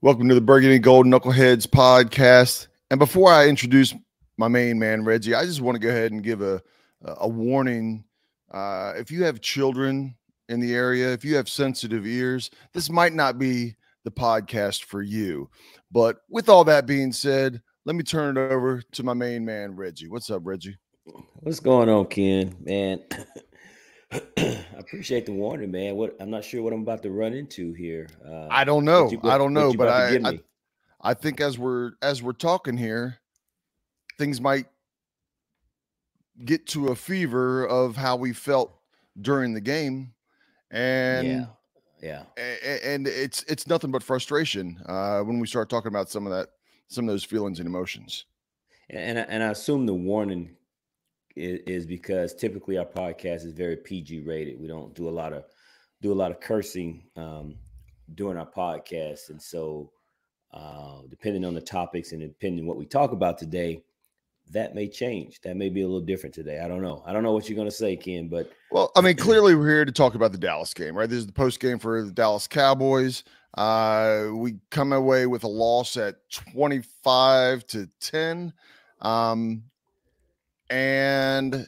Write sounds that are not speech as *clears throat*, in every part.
Welcome to the Burgundy Gold Knuckleheads podcast. And before I introduce my main man, Reggie, I just want to go ahead and give a, a warning. Uh, if you have children in the area, if you have sensitive ears, this might not be the podcast for you. But with all that being said, let me turn it over to my main man, Reggie. What's up, Reggie? What's going on, Ken? Man, I appreciate the warning, man. What I'm not sure what I'm about to run into here. Uh, I don't know. You, what, I don't know, but I, I, I think as we're as we're talking here, things might get to a fever of how we felt during the game, and yeah, yeah, and it's it's nothing but frustration uh, when we start talking about some of that, some of those feelings and emotions. And and I assume the warning is, is because typically our podcast is very PG rated. We don't do a lot of do a lot of cursing um, during our podcast, and so uh, depending on the topics and depending what we talk about today, that may change. That may be a little different today. I don't know. I don't know what you're going to say, Ken. But well, I mean, *clears throat* clearly we're here to talk about the Dallas game, right? This is the post game for the Dallas Cowboys. Uh, we come away with a loss at 25 to 10. Um, and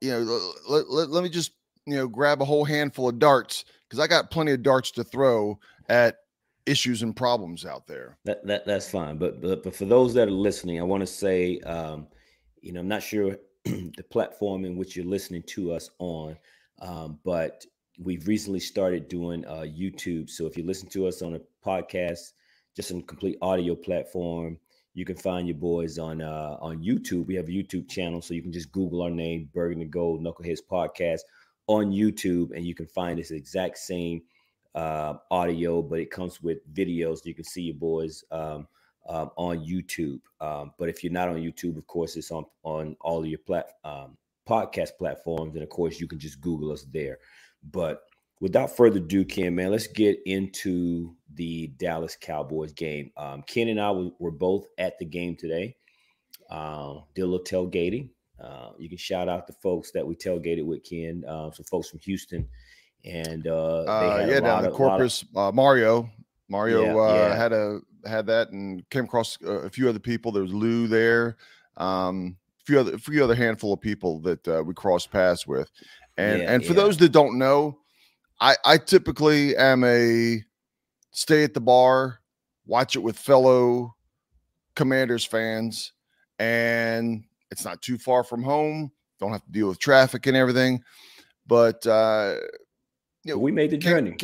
you know, let, let, let me just you know grab a whole handful of darts because I got plenty of darts to throw at issues and problems out there. That, that that's fine, but but but for those that are listening, I want to say, um, you know, I'm not sure *clears throat* the platform in which you're listening to us on, um, but we've recently started doing uh, YouTube. So if you listen to us on a podcast, just a complete audio platform, you can find your boys on uh, on YouTube. We have a YouTube channel, so you can just Google our name, Burgundy Gold Knuckleheads Podcast on YouTube, and you can find this exact same uh, audio, but it comes with videos. You can see your boys um, um, on YouTube. Um, but if you're not on YouTube, of course, it's on on all of your plat- um, podcast platforms, and of course, you can just Google us there. But without further ado, Ken, man, let's get into the Dallas Cowboys game. Um, Ken and I were, both at the game today. Uh, did a little tailgating. Uh, you can shout out the folks that we tailgated with, Ken. Uh, some folks from Houston, and uh, uh yeah, down in Corpus, of, uh, Mario. Mario yeah, uh, yeah. had a had that and came across a few other people. There was Lou there, um, a few other a few other handful of people that we crossed paths with, and yeah, and for those that don't know, I I typically am a stay at the bar, watch it with fellow Commanders fans, and it's not too far from home. Don't have to deal with traffic and everything. But uh, you know, we made the journey.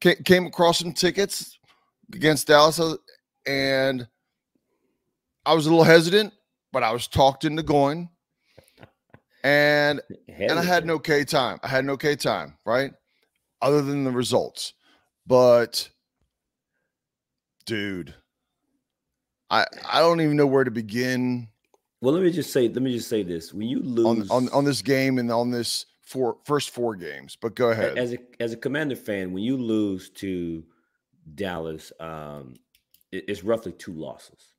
Came, came across some tickets against Dallas, uh, and I was a little hesitant, but I was talked into going. And and I had an okay time. I had an okay time, right? Other than the results. But dude, I I don't even know where to begin. Well, let me just say, let me just say this: when you lose on on, on this game and on this four first four games, but go ahead. As a as a Commander fan, when you lose to Dallas, um, it, it's roughly two losses.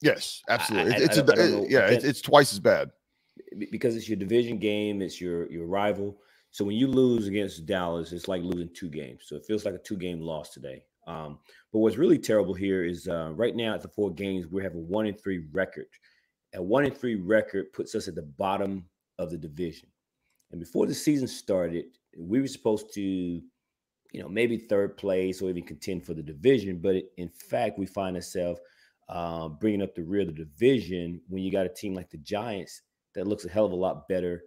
Yes, absolutely. I, I, it's a, yeah, it's, it's twice as bad because it's your division game. It's your your rival. So when you lose against Dallas, it's like losing two games. So it feels like a two game loss today. Um, but what's really terrible here is uh, right now at the four games, we have a one and three record. A one and three record puts us at the bottom of the division. And before the season started, we were supposed to, you know, maybe third place or even contend for the division. But in fact, we find ourselves uh, bringing up the rear of the division when you got a team like the Giants that looks a hell of a lot better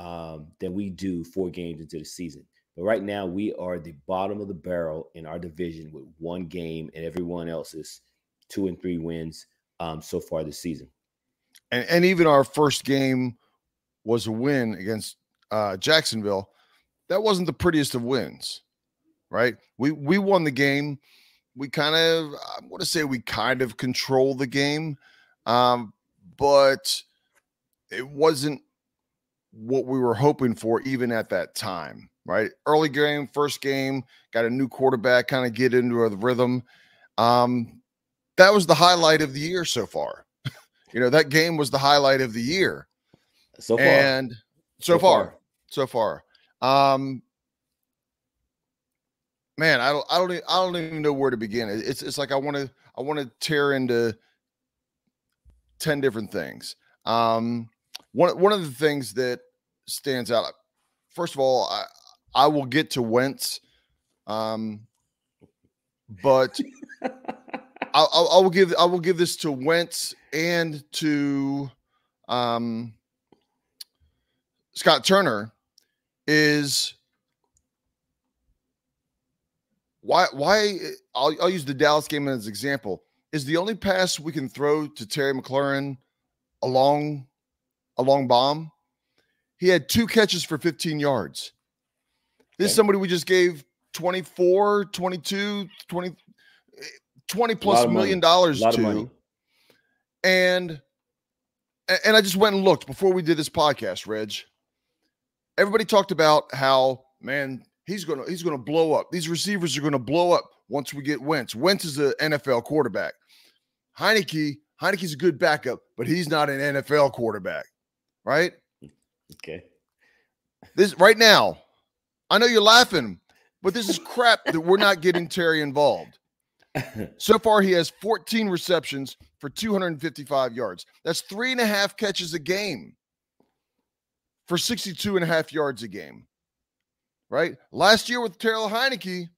um, than we do four games into the season. But right now, we are the bottom of the barrel in our division with one game, and everyone else is two and three wins um, so far this season. And, and even our first game was a win against uh, Jacksonville. That wasn't the prettiest of wins, right? We we won the game. We kind of, I want to say, we kind of control the game, um, but it wasn't what we were hoping for even at that time right? Early game, first game, got a new quarterback, kind of get into the rhythm. Um, that was the highlight of the year so far. *laughs* you know, that game was the highlight of the year. So far. And so, so far, far, so far. Um, man, I don't, I don't, even, I don't even know where to begin. It's, it's like I want to, I want to tear into ten different things. Um, one, one of the things that stands out. First of all, I, I will get to Wentz, um, but *laughs* I, I, I will give, I will give this to Wentz and to, um, Scott Turner is why why I'll, I'll use the Dallas game as an example is the only pass we can throw to Terry McLaurin along a long bomb. He had two catches for 15 yards. This okay. is somebody we just gave 24, 22, 20, 20 plus million dollars to. And and I just went and looked before we did this podcast, Reg. Everybody talked about how, man, he's gonna he's gonna blow up. These receivers are gonna blow up once we get Wentz. Wentz is an NFL quarterback. Heinicke, Heinicke's a good backup, but he's not an NFL quarterback, right? Okay. This right now, I know you're laughing, but this is crap that we're not getting Terry involved. *laughs* So far, he has 14 receptions for 255 yards. That's three and a half catches a game for 62 and a half yards a game right? Last year with Taylor Heinicke,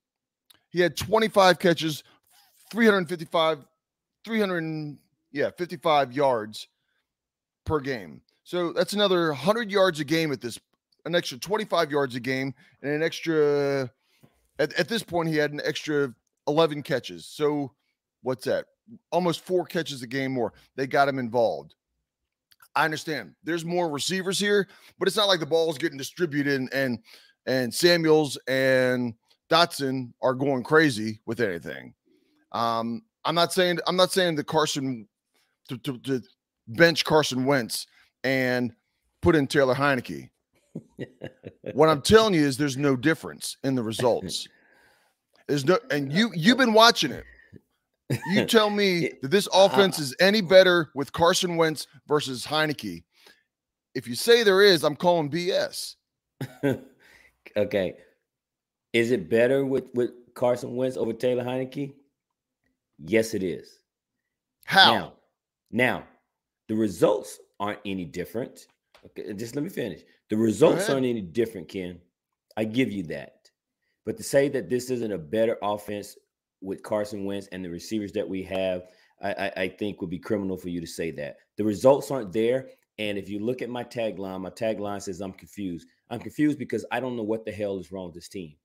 he had 25 catches, 355, 300, yeah, 55 yards per game. So that's another 100 yards a game at this, an extra 25 yards a game, and an extra, at, at this point, he had an extra 11 catches. So what's that? Almost four catches a game more. They got him involved. I understand there's more receivers here, but it's not like the ball's getting distributed and, and and Samuels and Dotson are going crazy with anything. Um, I'm not saying I'm not saying that Carson to, to, to bench Carson Wentz and put in Taylor Heinicke. *laughs* what I'm telling you is there's no difference in the results. There's no, and you you've been watching it. You tell me *laughs* that this ah. offense is any better with Carson Wentz versus Heinicke. If you say there is, I'm calling BS. *laughs* Okay. Is it better with, with Carson Wentz over Taylor Heinicke? Yes, it is. How? Now, now the results aren't any different. Okay, just let me finish. The results aren't any different, Ken. I give you that. But to say that this isn't a better offense with Carson Wentz and the receivers that we have, I, I, I think would be criminal for you to say that. The results aren't there. And if you look at my tagline, my tagline says I'm confused. I'm confused because I don't know what the hell is wrong with this team.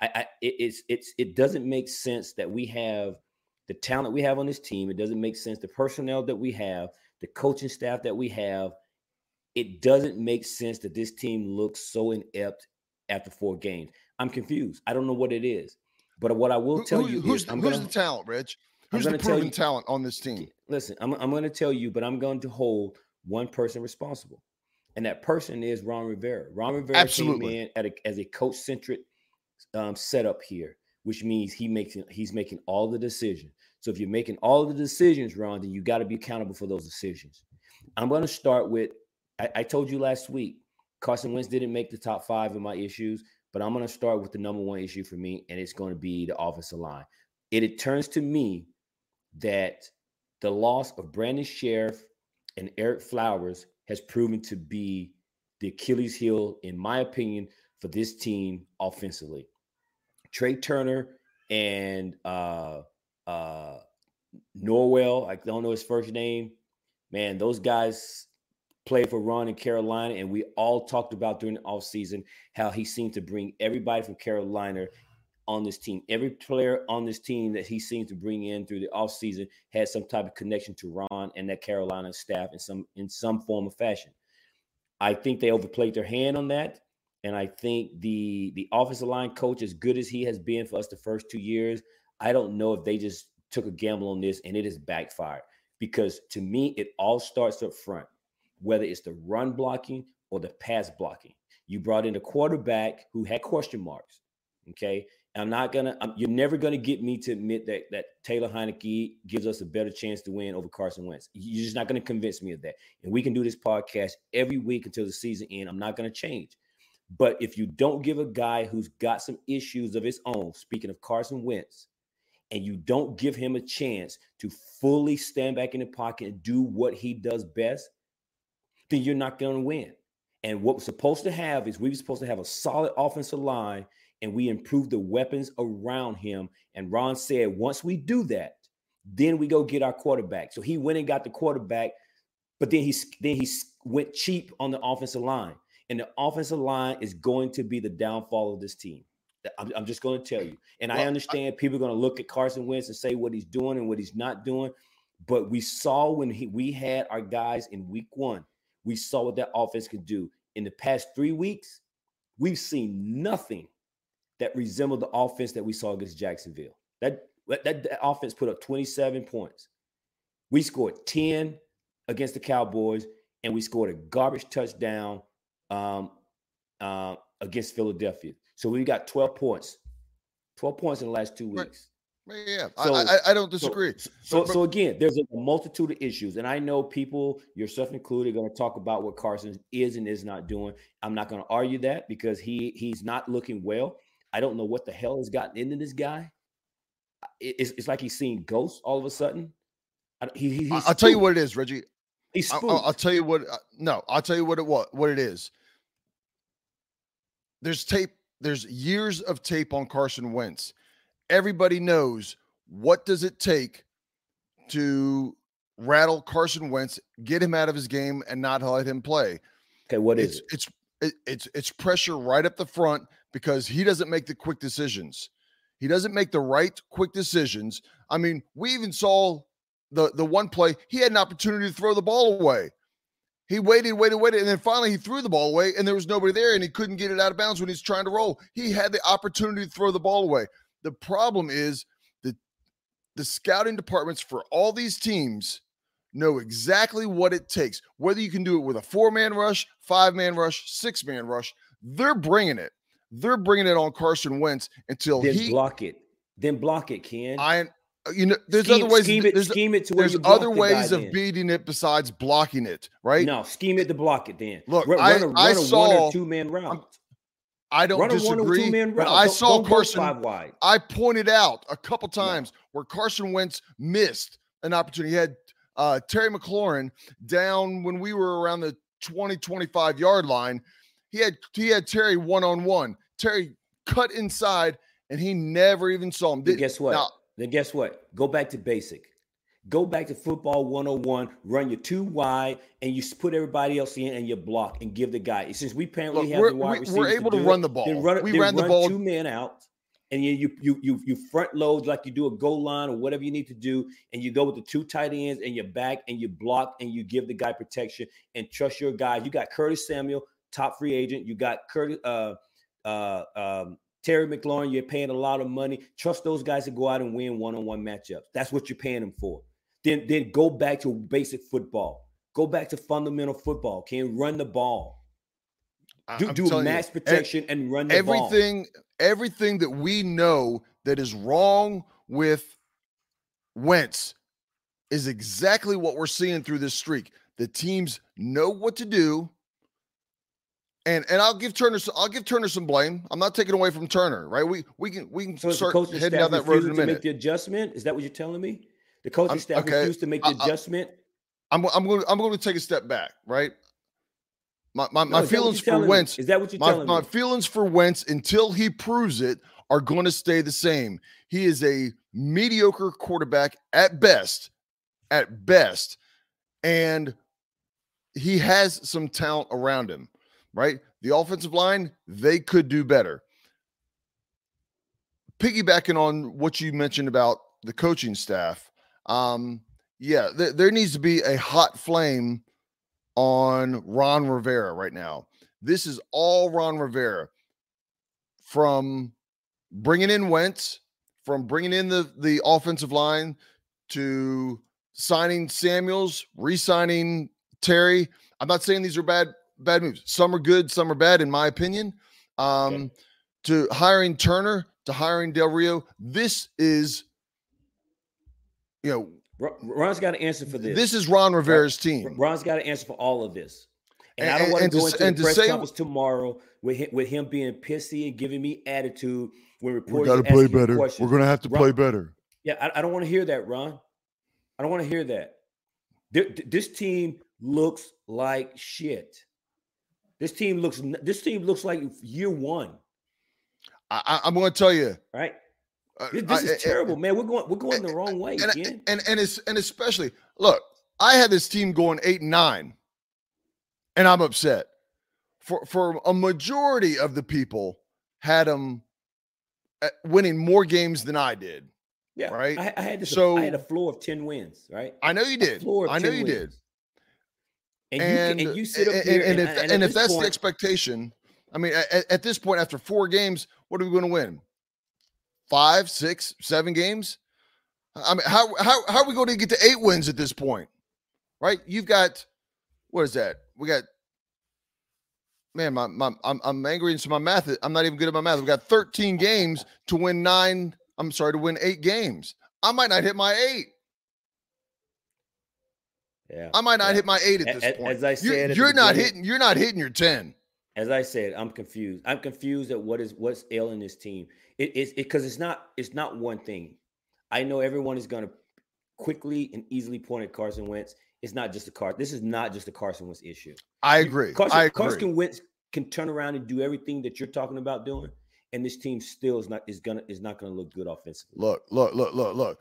I, I it, it's it's it doesn't make sense that we have the talent we have on this team. It doesn't make sense the personnel that we have, the coaching staff that we have. It doesn't make sense that this team looks so inept after four games. I'm confused. I don't know what it is. But what I will tell who, you who's, is, who's gonna, the talent, Rich? Who's the proven you, talent on this team? Listen, I'm, I'm going to tell you, but I'm going to hold one person responsible and that person is Ron Rivera. Ron Rivera Absolutely. came in a, as a coach centric um, setup here, which means he makes he's making all the decisions. So if you're making all the decisions, Ron, then you got to be accountable for those decisions. I'm going to start with I, I, told you last week Carson Wentz didn't make the top five of my issues, but I'm going to start with the number one issue for me, and it's going to be the offensive line. It, it turns to me that the loss of Brandon Scherff and Ereck Flowers has proven to be the Achilles heel, in my opinion, for this team offensively. Trai Turner and uh, uh, Norwell, I don't know his first name. Man, those guys played for Ron in Carolina, and we all talked about during the offseason how he seemed to bring everybody from Carolina on this team. Every player on this team that he seemed to bring in through the offseason had some type of connection to Ron and that Carolina staff in some in some form of fashion. I think they overplayed their hand on that. And I think the the offensive line coach, as good as he has been for us the first two years, I don't know if they just took a gamble on this and it is backfired. Because to me, it all starts up front, whether it's the run blocking or the pass blocking. You brought in a quarterback who had question marks. Okay. I'm not gonna. You're never gonna get me to admit that that Taylor Heinicke gives us a better chance to win over Carson Wentz. You're just not gonna convince me of that. And we can do this podcast every week until the season end. I'm not gonna change. But if you don't give a guy who's got some issues of his own, speaking of Carson Wentz, and you don't give him a chance to fully stand back in the pocket and do what he does best, then you're not going to win. And what we're supposed to have is we are supposed to have a solid offensive line and we improve the weapons around him. And Ron said, once we do that, then we go get our quarterback. So he went and got the quarterback, but then he then he went cheap on the offensive line. And the offensive line is going to be the downfall of this team. I'm, I'm just going to tell you. And well, I understand I, people are going to look at Carson Wentz and say what he's doing and what he's not doing. But we saw when he, we had our guys in week one, we saw what that offense could do. In the past three weeks, we've seen nothing that resembled the offense that we saw against Jacksonville. That, that, that offense put up 27 points. We scored 10 against the Cowboys, and we scored a garbage touchdown um, uh, against Philadelphia. So we got 12 points, 12 points in the last two weeks. Right. Yeah, so, I, I, don't disagree. So, so, so, again, there's a multitude of issues, and I know people, yourself included, are going to talk about what Carson is and is not doing. I'm not going to argue that because he he's not looking well. I don't know what the hell has gotten into this guy. It's, it's like he's seeing ghosts all of a sudden. He, he, I'll tell you what it is, Reggie. He's I'll, I'll, tell you what. Uh, no, I'll tell you what it what what it is. There's tape. There's years of tape on Carson Wentz. Everybody knows what does it take to rattle Carson Wentz, get him out of his game, and not let him play. Okay, what is it's, it? It's it's it's pressure right up the front because he doesn't make the quick decisions. He doesn't make the right quick decisions. I mean, we even saw the the one play he had an opportunity to throw the ball away. He waited, waited, waited, and then finally he threw the ball away, and there was nobody there, and he couldn't get it out of bounds when he's trying to roll. He had the opportunity to throw the ball away. The problem is that the scouting departments for all these teams know exactly what it takes. Whether you can do it with a four man rush, five man rush, six man rush, they're bringing it. They're bringing it on Carson Wentz until then he block it. Then block it, Ken. I you know there's scheme, other ways scheme it, there's, scheme it to where there's other ways of beating it besides blocking it right no scheme it to block it then look run, I, run a, I run saw one or two man route I don't run disagree, but I don't, saw don't Carson. I pointed out a couple times yeah. where Carson Wentz missed an opportunity. He had uh, Terry McLaurin down when we were around the 20, 25 yard line. He had he had Terry one on one. Terry cut inside, and he never even saw him. Did, guess what? Now, then guess what? Go back to basic. Go back to football 101, run your two wide, and you put everybody else in and you block and give the guy. Since we apparently Look, have the wide receivers, we're able to, to run it, the ball. Run, we ran the ball. Two men out, and you you you you you front load like you do a goal line or whatever you need to do, and you go with the two tight ends and you back and you block and you give the guy protection and trust your guys. You got Curtis Samuel, top free agent. You got Curtis uh uh um Terry McLaurin, you're paying a lot of money. Trust those guys to go out and win one-on-one matchups. That's what you're paying them for. Then, then go back to basic football. Go back to fundamental football. Can run the ball. Do, do mass you, protection and run the everything, ball. Everything that we know that is wrong with Wentz is exactly what we're seeing through this streak. The teams know what to do and and I'll give Turner I'll give Turner some blame. I'm not taking away from Turner, right? We we can we can so start heading down that road in a minute. To make the adjustment is that what you're telling me? The coaching I'm, staff okay. refused to make the I, adjustment. I'm I'm going I'm going to take a step back, right? My my, no, my feelings for Wentz me? is that what you're my, telling my me? My feelings for Wentz until he proves it are going to stay the same. He is a mediocre quarterback at best, at best, and he has some talent around him right? The offensive line, they could do better. Piggybacking on what you mentioned about the coaching staff, um, yeah, th- there needs to be a hot flame on Ron Rivera right now. This is all Ron Rivera from bringing in Wentz, from bringing in the the offensive line to signing Samuels, re-signing Terry. I'm not saying these are bad bad moves. Some are good, some are bad, in my opinion. Um, okay. To hiring Turner, to hiring Del Rio, this is, you know, Ron's got to answer for this. This is Ron Rivera's team. Ron's got to answer for all of this. And, and I don't want to go into the press conference tomorrow with him, with him being pissy and giving me attitude when reporters we got to play better. We're going to have to Ron, play better. Yeah, I, I don't want to hear that, Ron. I don't want to hear that. This team looks like shit. This team looks. This team looks like year one. I, am going to tell you, right? Uh, this, this I, is eh, eh, terrible, eh, man. We're going. We're going the wrong way, and, and, and and it's and especially look. I had this team going eight and nine, and I'm upset. For for a majority of the people had them winning more games than I did. Yeah, right. I, I had this, so I had a floor of ten wins. Right. I know you did. I know you wins. did. And, and, you, and you sit up and, here, and, and, if, and if that's point, the expectation, I mean, at, at, this point, after four games, what are we going to win? Five, six, seven games? I mean, how how how are we going to get to eight wins at this point? Right? You've got what is that? We got man, my, my I'm I'm angry into my math. I'm not even good at my math. We got 13 games to win nine. I'm sorry to win eight games. I might not hit my eight. Yeah, I might not yeah. hit my eight at this as, point. As I said, you're, you're not hitting. You're not hitting your ten. As I said, I'm confused. I'm confused at what is what's ailing this team. It is because it, it's not. It's not one thing. I know everyone is going to quickly and easily point at Carson Wentz. It's not just a car. This is not just a Carson Wentz issue. I agree. Carson, I agree. Carson Wentz can turn around and do everything that you're talking about doing, and this team still is not is gonna is not going to look good offensively. Look, look, look, look, look.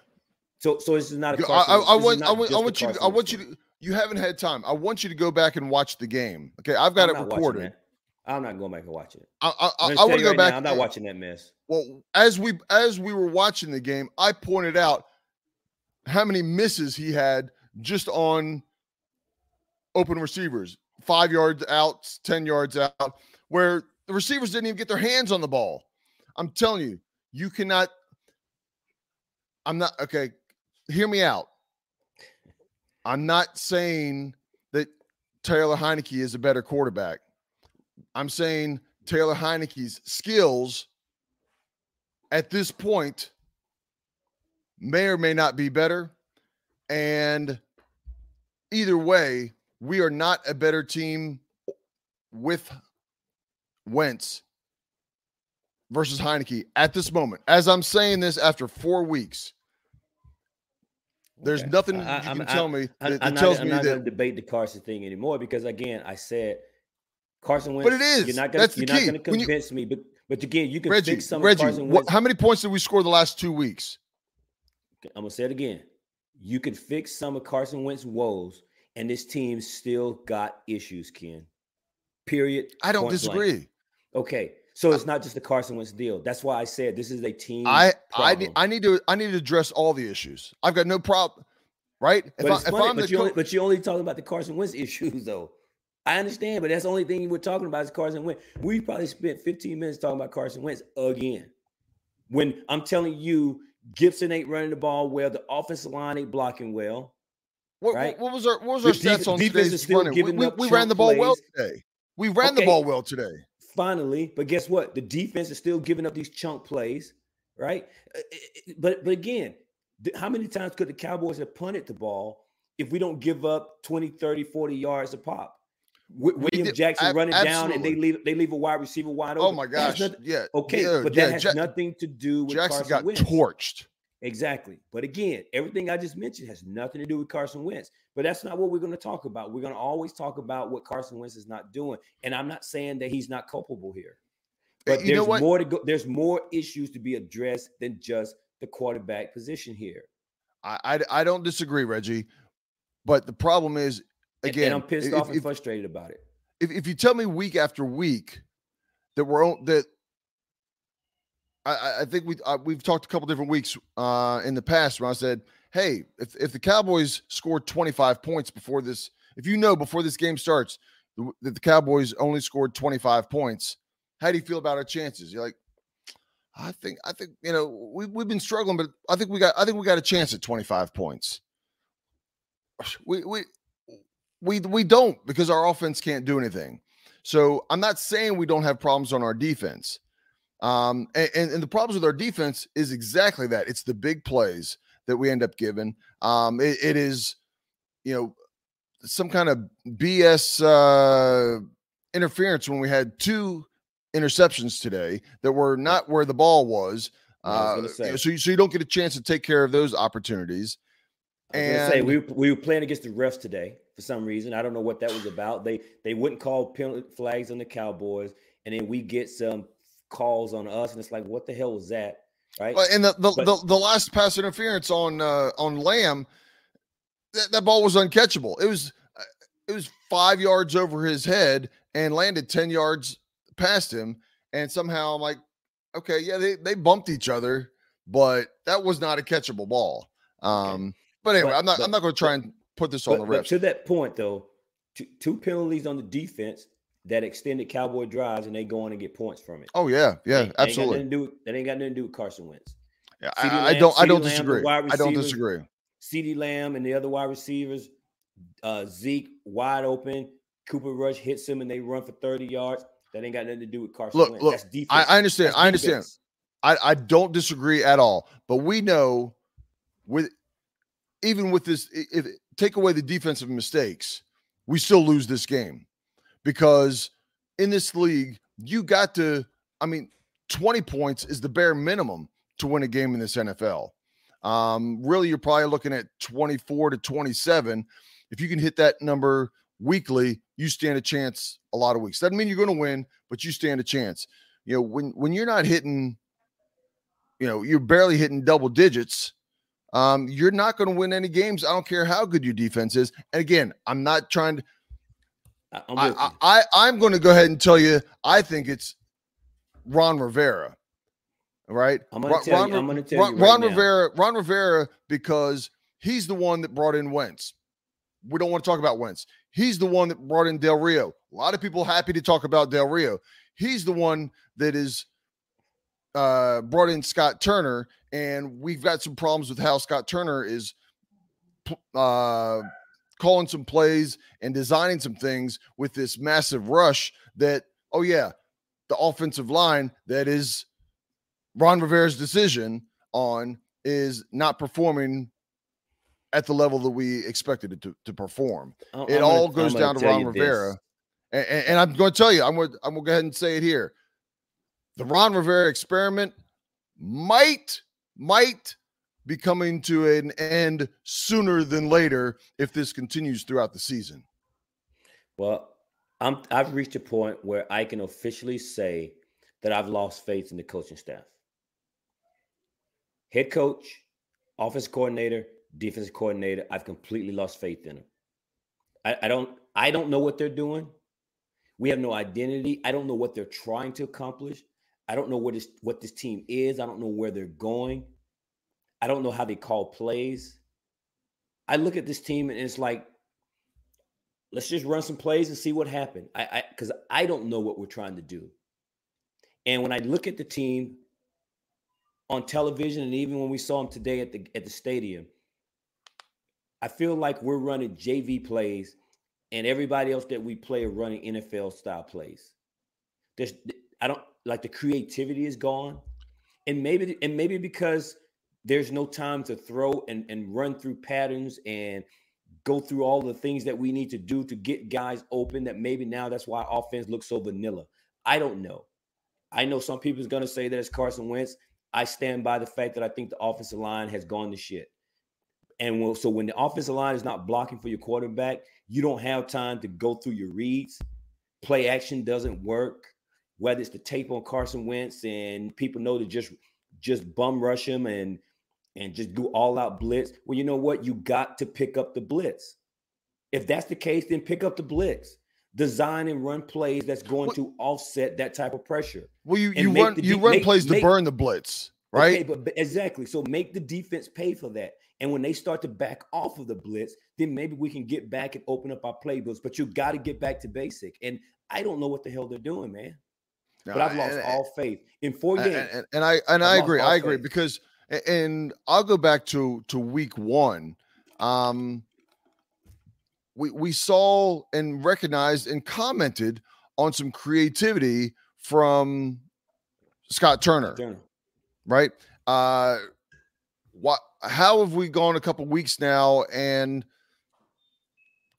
So, so this is not a. I, I, I want, I want, I want you, to, I want you to. You haven't had time. I want you to go back and watch the game. Okay, I've got I'm it recorded. I'm not going back and watch it. I, I, I, I want to go right back. Now, I'm not watching that mess. Well, as we as we were watching the game, I pointed out how many misses he had just on open receivers, five yards out, ten yards out, where the receivers didn't even get their hands on the ball. I'm telling you, you cannot. I'm not okay. Hear me out. I'm not saying that Taylor Heinicke is a better quarterback. I'm saying Taylor Heinicke's skills at this point may or may not be better. And either way, we are not a better team with Wentz versus Heinicke at this moment. As I'm saying this after four weeks, there's okay. nothing I, you can I, tell me that, that tells not, me I'm not that going to debate the Carson thing anymore because again, I said Carson Wentz. But it is. You're not going to. You're not going to convince you, me. But but again, you can Reggie, fix some Reggie, Carson Wentz. What, how many points did we score the last two weeks? I'm gonna say it again. You can fix some of Carson Wentz's woes, and this team still got issues, Ken. Period. I don't disagree. Blank. Okay, so it's not just the Carson Wentz deal. That's why I said this is a team. I I need I need to I need to address all the issues. I've got no problem right? But, I, funny, but, you co- only, but you only talking about the Carson Wentz *laughs* issues, though. I understand, but that's the only thing we're talking about is Carson Wentz. We probably spent 15 minutes talking about Carson Wentz again. When I'm telling you, Gibson ain't running the ball well, the offensive line ain't blocking well. What, right? what was our what was our the stats on today's running? We, we, we ran the ball plays. well today. We ran okay. the ball well today. Finally, but guess what? The defense is still giving up these chunk plays, right? Uh, but but again, how many times could the Cowboys have punted the ball if we don't give up 20, 30, 40 yards a pop? William did, Jackson running absolutely. down and they leave they leave a wide receiver wide oh open. Oh my gosh. Nothing, yeah. Okay, yeah, but that yeah, has ja- nothing to do with Jackson Carson got Wentz. torched. Exactly. But again, everything I just mentioned has nothing to do with Carson Wentz. But that's not what we're going to talk about. We're going to always talk about what Carson Wentz is not doing. And I'm not saying that he's not culpable here. Uh, but you there's more to go. There's more issues to be addressed than just the quarterback position here. I, I, I don't disagree, Reggie. But the problem is, again, and, and I'm pissed if, off and if, frustrated about it. If, if you tell me week after week that we're that I, I think we uh, we've talked a couple different weeks uh, in the past where I said, hey, if if the Cowboys scored 25 points before this, if you know before this game starts that the Cowboys only scored 25 points, how do you feel about our chances? You're like, I think I think you know we we've been struggling, but I think we got I think we got a chance at 25 points. We we we we don't because our offense can't do anything. So I'm not saying we don't have problems on our defense. Um, and, and, and the problems with our defense is exactly that. It's the big plays that we end up giving. Um, it, it is, you know, some kind of BS uh, interference when we had two interceptions today that were not where the ball was. Was Uh, gonna so, you, so you don't get a chance to take care of those opportunities. I was gonna say we we were playing against the refs today for some reason. I don't know what that was about. They they wouldn't call penalty flags on the Cowboys, and then we get some calls on us, and it's like, what the hell was that? Right? Well, and the the, But- the the last pass interference on uh, on Lamb, that, that ball was uncatchable. It was uh, it was five yards over his head and landed ten yards past him, and somehow I'm like, okay, yeah, they they bumped each other, but that was not a catchable ball. Um, but anyway, But- I'm not I'm not going to try and put this on But, the but refs. to that point, though, two, two penalties on the defense that extended Cowboy drives, and they go on and get points from it. Oh yeah, yeah, got absolutely. to do That ain't got nothing to do with Carson Wentz. Yeah, I, I don't I don't Lamb, disagree. I don't disagree. CeeDee Lamb and the other wide receivers, uh, Zeke wide open. Cooper Rush hits him and they run for 30 yards. That ain't got nothing to do with Carson Look, Wentz. look, That's defense. I, I understand. That's I understand. defense. I, I don't disagree at all. But we know with even with this, if take away the defensive mistakes, we still lose this game because in this league, you got to, I mean, 20 points is the bare minimum to win a game in this NFL. Um, really, you're probably looking at 24 to 27. If you can hit that number weekly, you stand a chance a lot of weeks. Doesn't mean you're going to win, but you stand a chance. You know, when when you're not hitting, you know, you're barely hitting double digits. Um, you're not going to win any games. I don't care how good your defense is. And again, I'm not trying to. I, I'm I, I. I'm going to go ahead and tell you. I think it's Ron Rivera. Right? I'm gonna Ron, tell Ron, you- I'm tell Ron, you right Ron. Rivera. Ron Rivera because he's the one that brought in Wentz. We don't want to talk about Wentz. He's the one that brought in Del Rio. A lot of people happy to talk about Del Rio. He's the one that is uh, brought in Scott Turner, and we've got some problems with how Scott Turner is uh, calling some plays and designing some things with this massive rush. That oh yeah, the offensive line that is Ron Rivera's decision on is not performing at the level that we expected it to, to perform. I'm- It gonna- all goes down to Ron Rivera. And, and, and I'm going to tell you, I'm going to, I'm going to go ahead and say it here. The Ron Rivera experiment might might be coming to an end sooner than later if this continues throughout the season. Well, I'm I've reached a point where I can officially say that I've lost faith in the coaching staff. Head coach, offense coordinator, defensive coordinator, I've completely lost faith in them. I, I don't I don't know what they're doing. We have no identity. I don't know what they're trying to accomplish. I don't know what this what this team is. I don't know where they're going. I don't know how they call plays. I look at this team and it's like let's just run some plays and see what happened. I I because I don't know what we're trying to do. And when I look at the team on television, and even when we saw them today at the at the stadium, I feel like we're running JV plays, and everybody else that we play are running NFL style plays. There's I don't like the creativity is gone, and maybe and maybe because there's no time to throw and and run through patterns and go through all the things that we need to do to get guys open that maybe now that's why offense looks so vanilla. I don't know. I know some people's going to say that it's Carson Wentz. I stand by the fact that I think the offensive line has gone to shit. And so when the offensive line is not blocking for your quarterback, you don't have time to go through your reads. Play action doesn't work. Whether it's the tape on Carson Wentz and people know to just just bum rush him and and just do all out blitz. Well, you know what? You got to pick up the blitz. If that's the case, then pick up the blitz. Design and run plays that's going What- to offset that type of pressure. Well, you you run the you run make- plays to burn the blitz, right? Okay, but, but exactly. So make the defense pay for that. And when they start to back off of the blitz, then maybe we can get back and open up our playbooks. But you got to get back to basic. And I don't know what the hell they're doing, man. But I've lost And- all faith in four games. and, and I and I I've agree. I agree faith. because and I'll go back to to week one. Um, we we saw and recognized and commented on some creativity from Scott Turner, Turner. right? Uh, what? How have we gone a couple weeks now and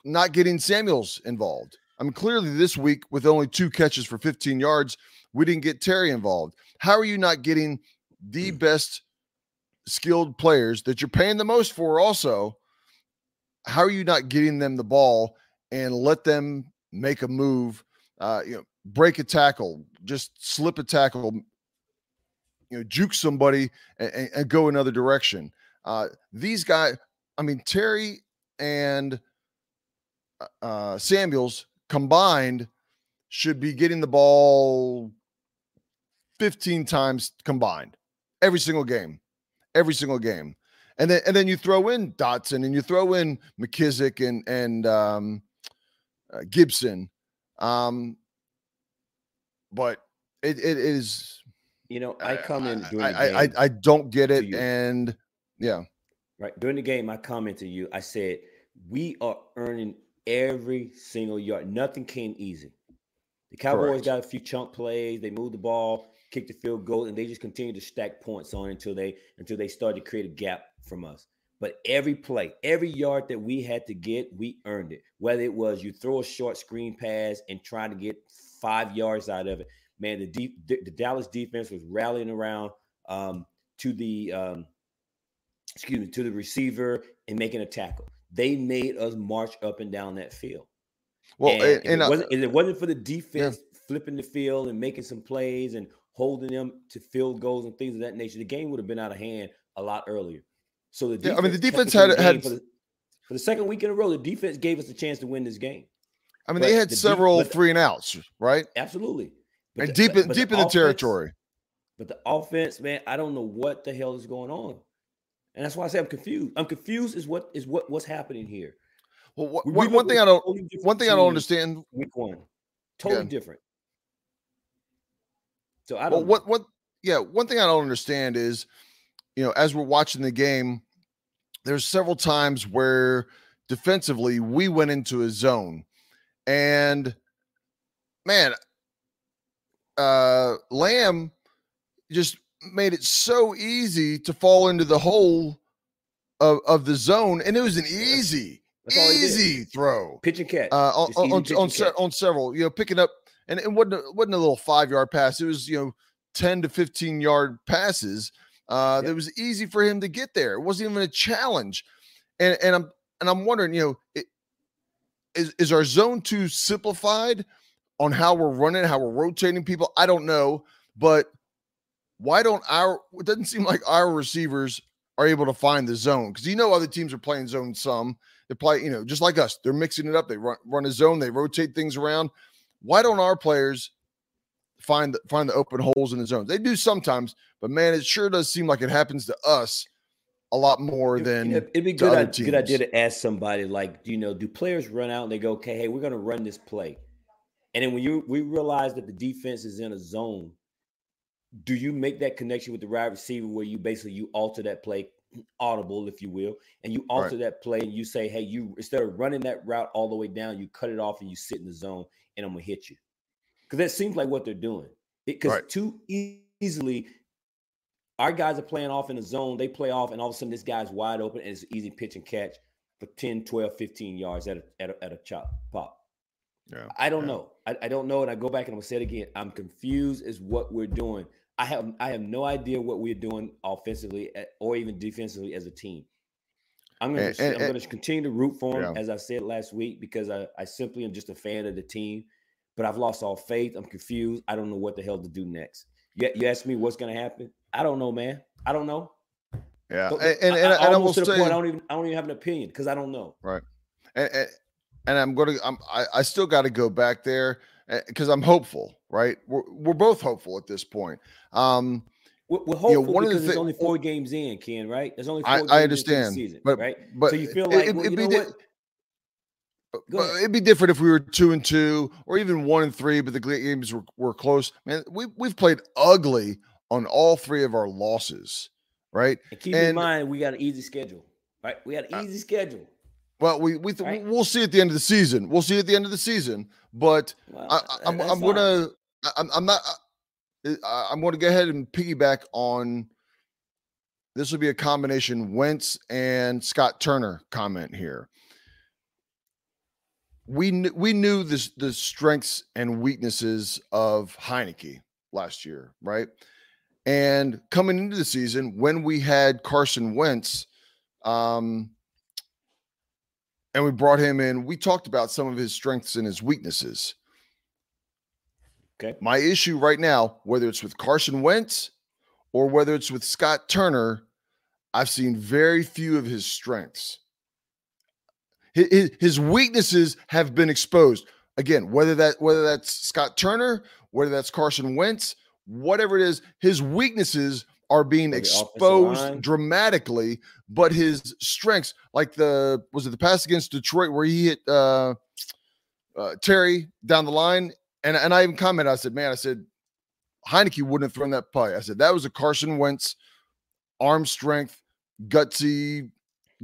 not getting Samuels involved. I mean, clearly this week with only two catches for 15 yards, we didn't get Terry involved. How are you not getting the mm. best skilled players that you're paying the most for? Also, how are you not getting them the ball and let them make a move? Uh, you know, break a tackle, just slip a tackle, you know, juke somebody and, and go another direction. Uh, these guys, I mean, Terry and uh, Samuels combined should be getting the ball 15 times combined every single game, every single game. And then and then you throw in Dotson and you throw in McKissic and and um, uh, Gibson. Um, but it, it is you know, I come in I, I, I, I, don't get it. And yeah. Right. During the game, I commented to you, I said, we are earning every single yard. Nothing came easy. The Cowboys Correct. got a few chunk plays. They moved the ball, kicked the field goal, and they just continued to stack points on until they until they started to create a gap from us. But every play, every yard that we had to get, we earned it. Whether it was you throw a short screen pass and try to get five yards out of it, man, the deep the, Dallas defense was rallying around um, to the um, excuse me to the receiver and making a tackle. They made us march up and down that field. Well, and, and, and it, uh, wasn't, it wasn't for the defense yeah. flipping the field and making some plays and holding them to field goals and things of that nature, the game would have been out of hand a lot earlier. So the yeah, I mean the defense had had for the, for the, second week in a row, the defense gave us a chance to win this game. I mean, but they had the several three and outs, right? Absolutely. But and the, deep in deep the in the territory. But the offense, man, I don't know what the hell is going on. And that's why I say I'm confused. I'm confused is what is what what's happening here. Well, what, we, one thing I don't one thing I don't understand. Week one, totally yeah. different. So I don't. Well, what what yeah, one thing I don't understand is, you know, as we're watching the game, there's several times where defensively we went into a zone, and man, uh, Lamb just made it so easy to fall into the hole of, of the zone, and it was an easy, easy throw, pitch and catch uh, on on, on, se- on, several. You know, picking up, and it wasn't a, wasn't a little five yard pass. It was you know ten to fifteen yard passes. Uh, yep. That was easy for him to get there. It wasn't even a challenge, and and I'm and I'm wondering, you know, it, is is our zone too simplified? on how we're running, how we're rotating people. I don't know, but why don't our it doesn't seem like our receivers are able to find the zone because you know other teams are playing zone some. They play, you know, just like us. They're mixing it up. They run run a zone. They rotate things around. Why don't our players find the, find the open holes in the zones? They do sometimes, but man, it sure does seem like it happens to us a lot more than it'd be good, good idea to ask somebody like, you know, do players run out and they go, okay, hey, we're going to run this play. And then when you we realize that the defense is in a zone, do you make that connection with the wide receiver where you basically you alter that play, *clears throat* audible, if you will, and you alter right. that play and you say, hey, you instead of running that route all the way down, you cut it off and you sit in the zone and I'm gonna hit you. Because that seems like what they're doing. Because right. too easily, our guys are playing off in the zone, they play off, and all of a sudden this guy's wide open and it's easy pitch and catch for 10, 12, 15 yards at a, at a, at a chop pop. Yeah. I don't yeah. know. I, I, don't know. And I go back and I'm gonna say it again. I'm confused as what we're doing. I have I have no idea what we're doing offensively eh, or even defensively as a team. I'm gonna I'm gonna continue to root for them yeah. as I said last week because I, I simply am just a fan of the team. But I've lost all faith. I'm confused. I don't know what the hell to do next. You, you ask me what's gonna happen? I don't know, man. I don't know. Yeah, and, and, and, I, I, almost to the say, point I don't even I don't even have an opinion because I don't know. Right. And, and I'm going to, I'm, I, I still got to go back there because eh, I'm hopeful, right? We're, we're both hopeful at this point. Um, we're, we're hopeful you know, one because of the there's only four games in, Ken, right? There's only four I, games I understand, season, but, right? But so you feel like, it, well, you know di- but it'd be different if we were two and two or even one and three, but the games were, were close. Man, we, we've played ugly on all three of our losses, right? And keep and, in mind, we got an easy schedule, right? We got an easy uh, schedule. Well, we we right. we'll see at the end of the season. We'll see at the end of the season. But well, I, am I'm, I'm gonna I'm, I'm not I'm going to go ahead and piggyback on. This will be a combination Wentz and Scott Turner comment here. we kn- we knew this the strengths and weaknesses of Heinicke last year, right? And coming into the season, when we had Carson Wentz, um, and we brought him in, we talked about some of his strengths and his weaknesses. Okay. My issue right now, whether it's with Carson Wentz or whether it's with Scott Turner, I've seen very few of his strengths. His, his weaknesses have been exposed. Again, whether that whether that's Scott Turner, whether that's Carson Wentz, whatever it is, his weaknesses are being exposed dramatically, but his strengths, like the was it the pass against Detroit where he hit uh, uh, Terry down the line, and and I even commented, I said, man, I said Heinicke wouldn't have thrown that play. I said that was a Carson Wentz arm strength, gutsy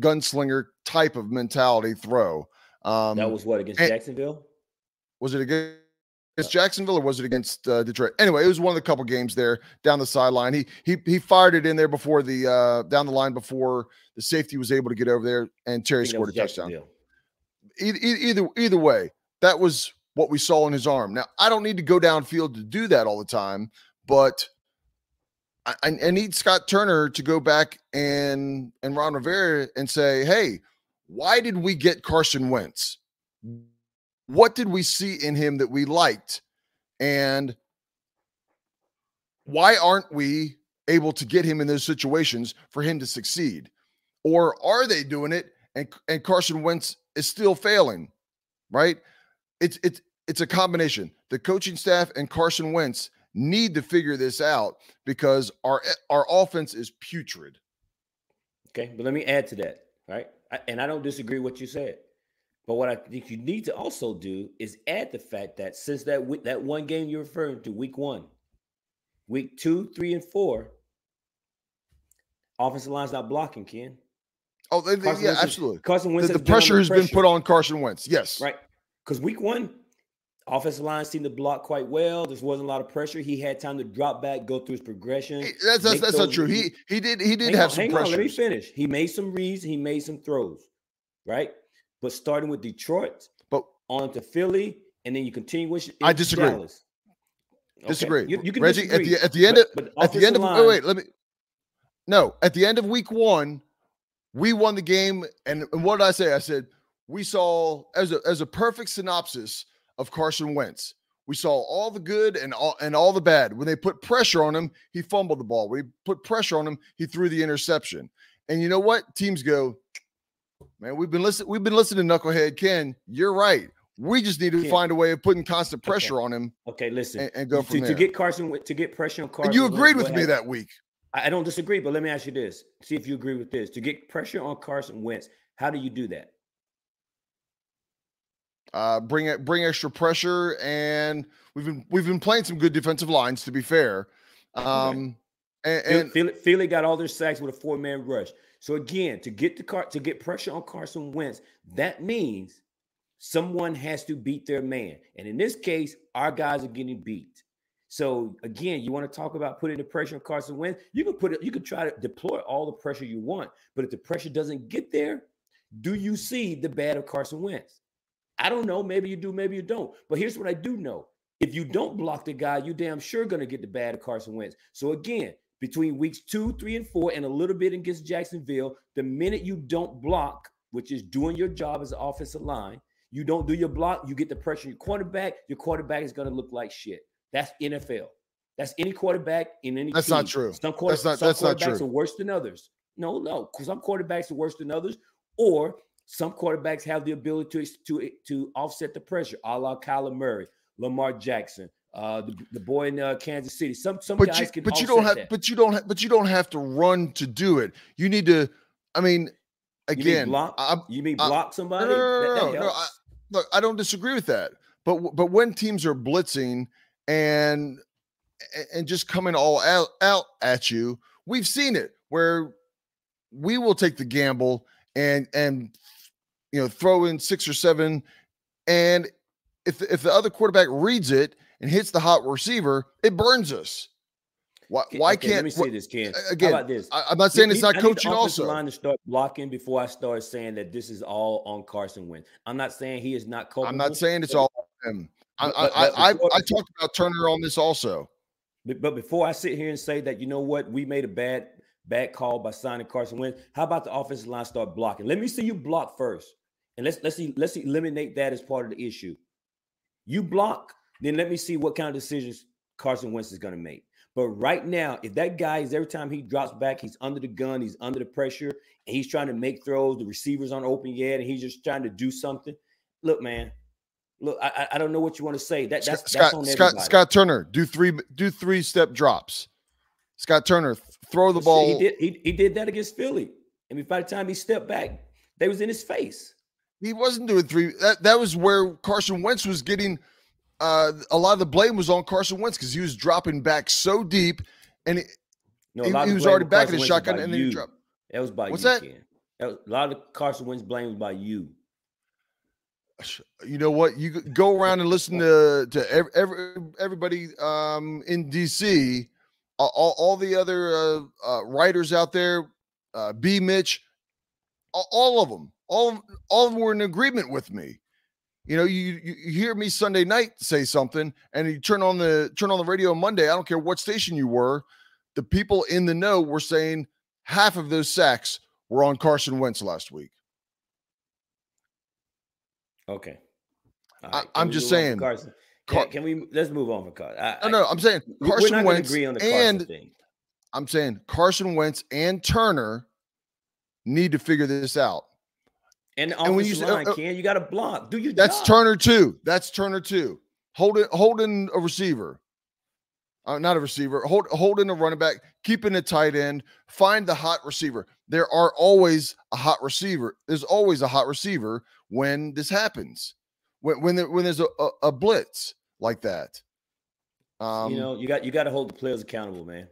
gunslinger type of mentality throw. Um, that was what against Jacksonville. Was it against? against Jacksonville or was it against uh, Detroit? Anyway, it was one of the couple games there down the sideline. He he he fired it in there before the uh, down the line before the safety was able to get over there, and Terry scored a touchdown. Either, either either way, that was what we saw in his arm. Now I don't need to go downfield to do that all the time, but I, I need Scott Turner to go back and and Ron Rivera and say, hey, why did we get Carson Wentz? What did we see in him that we liked? And why aren't we able to get him in those situations for him to succeed? Or are they doing it and, and Carson Wentz is still failing? Right? It's it's it's a combination. The coaching staff and Carson Wentz need to figure this out because our our offense is putrid. Okay, but let me add to that, right? I, and I don't disagree with what you said. But what I think you need to also do is add the fact that since that that one game you're referring to, week one, week two, three, and four, offensive line's not blocking, Ken. Oh, they, yeah, Wentz absolutely. Carson Wentz. The, the pressure has pressure. been put on Carson Wentz. Yes, right. Because week one, offensive line seemed to block quite well. There wasn't a lot of pressure. He had time to drop back, go through his progression. That's that's, that's not true. He he did he did have on, some pressure. Let me finish. He made some reads. He made some throws. Right. But starting with Detroit, but on to Philly, and then you continue with I disagree. Dallas. Okay. Disagree. You, you can Reggie disagree, at the at the end of but, but at the end of line, wait, wait, let me no at the end of week one, we won the game. And, and what did I say? I said we saw as a as a perfect synopsis of Carson Wentz. We saw all the good and all and all the bad. When they put pressure on him, he fumbled the ball. When he put pressure on him, he threw the interception. And you know what? Teams go, Man, we've been listening. We've been listening to Knucklehead Ken. You're right. We just need to Ken. find a way of putting constant pressure okay. on him. Okay, listen, and, and go from to, there. to get Carson to get pressure on Carson. And you agreed with me that week. I don't disagree, but let me ask you this: see if you agree with this. To get pressure on Carson Wentz, how do you do that? Uh, bring it, bring extra pressure, and we've been we've been playing some good defensive lines. To be fair, um, okay. and, and got all their sacks with a four man rush. So again, to get the car to get pressure on Carson Wentz, that means someone has to beat their man. And in this case, our guys are getting beat. So again, you want to talk about putting the pressure on Carson Wentz? You can put it, you can try to deploy all the pressure you want, but if the pressure doesn't get there, do you see the bad of Carson Wentz? I don't know. Maybe you do, maybe you don't. But here's what I do know. If you don't block the guy, you damn sure gonna get the bad of Carson Wentz. So again, between weeks two, three, and four, and a little bit against Jacksonville, the minute you don't block, which is doing your job as an offensive line, you don't do your block, you get the pressure on your quarterback, your quarterback is to look like shit. That's NFL. That's any quarterback in any That's team. not true. Some, quarter, that's not, some that's quarterbacks not true. are worse than others. No, no. Because some quarterbacks are worse than others, or some quarterbacks have the ability to, to, to offset the pressure, a la Kyler Murray, Lamar Jackson, uh, the, the boy in uh, Kansas City. Some some but guys you, can. But you don't have. That. But you don't. have. but you don't have to run to do it. You need to. I mean, again, you mean block. I, you mean block I, somebody? No, no, no, that, that no I, look, I don't disagree with that. But but when teams are blitzing and and just coming all out, out at you, we've seen it where we will take the gamble and and you know throw in six or seven, and if if the other quarterback reads it and hits the hot receiver, it burns us. Why, why okay, can't let me say this, Ken? again? How about this? I, am not saying it's not I need the coaching. Also, line to start blocking before I start saying that this is all on Carson Wentz. I'm not saying he is not culpable. I'm not saying it's all on him. I, But- I, but- I, I talked about Turner on this also. But, but before I sit here and say that, you know what, we made a bad bad call by signing Carson Wentz. How about the offensive line start blocking? Let me see you block first, and let's let's see, let's eliminate that as part of the issue. You block, then let me see what kind of decisions Carson Wentz is going to make. But right now, if that guy is every time he drops back, he's under the gun, he's under the pressure, and he's trying to make throws, the receivers aren't open yet, and he's just trying to do something. Look, man, look, I I- don't know what you want to say. That that's, Scott that's on Scott. Scott Turner do three do three step drops. Scott Turner throw the ball. He did. He, he did that against Philly. I mean, by the time he stepped back, they was in his face. He wasn't doing three. That that was where Carson Wentz was getting uh, a lot of the blame was on Carson Wentz because he was dropping back so deep, and it, No, he, he was already back in the shotgun, and then he dropped. That was by What's you, that? That was, a lot of Carson Wentz blame was by you. You know what? You go around and listen to to every, every everybody um, in DC, all, all, all the other uh, uh, writers out there, uh, B. Mitch, all, all of them, all all of them were in agreement with me. You know, you, you hear me Sunday night say something, and you turn on the turn on the radio on Monday. I don't care what station you were, the people in the know were saying half of those sacks were on Carson Wentz last week. Okay. All I, I'm just move on from saying, Carson. Car- Can, can we let's move on from Carson? I, No, no, I'm saying Carson Wentz agree on the Carson and thing. I'm saying Carson Wentz and Turner need to figure this out. And and when you line, uh, Ken, you got to block. Do your That's job. Turner two. That's Turner two. Holding holding a receiver. Uh, not a receiver, hold, holding a running back, keeping a tight end, find the hot receiver. There are always a hot receiver. There's always a hot receiver when this happens. When when, there, when there's a, a, a blitz like that. Um, you know, you got you got to hold the players accountable, man.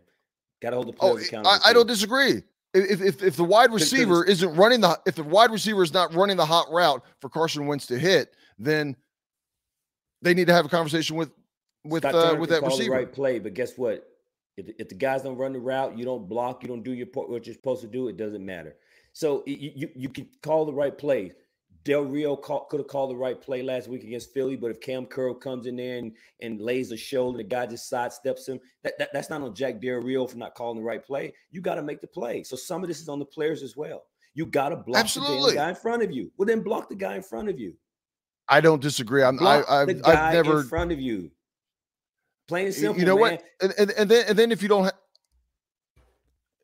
Got to hold the Oh, players accountable. I, I don't disagree. If, if if the wide receiver isn't running the if the wide receiver is not running the hot route for Carson Wentz to hit, then they need to have a conversation with with uh, with that call receiver. the right play, but guess what? If, if the guys don't run the route, you don't block, you don't do your what you're supposed to do. It doesn't matter. So you you, you can call the right play. Del Rio could have called the right play last week against Philly, but if Kam Curl comes in there and, and lays a shoulder, the guy just sidesteps him. That, that that's not on Jack Del Rio for not calling the right play. You got to make the play. So some of this is on the players as well. You got to block Absolutely. the guy in front of you. Well, then block the guy in front of you. I don't disagree. I'm I, Block I've, the guy I've never in front of you. Plain and simple. you know man. what? And, and and then and then if you don't, ha-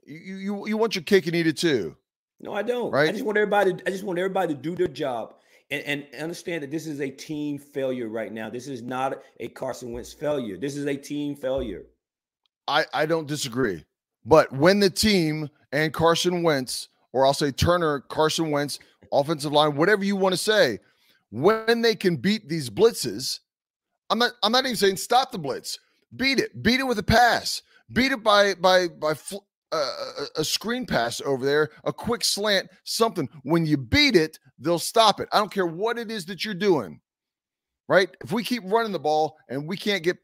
you you you want your cake and eat it too. No, I don't. Right? I just want everybody. I just want everybody to do their job and, and understand that this is a team failure right now. This is not a Carson Wentz failure. This is a team failure. I, I don't disagree. But when the team and Carson Wentz, or I'll say Turner, Carson Wentz, offensive line, whatever you want to say, when they can beat these blitzes, I'm not I'm not even saying stop the blitz. Beat it. Beat it with a pass. Beat it by by by fl- a, a screen pass over there, a quick slant, something. When you beat it, they'll stop it. I don't care what it is that you're doing. Right? If we keep running the ball and we can't get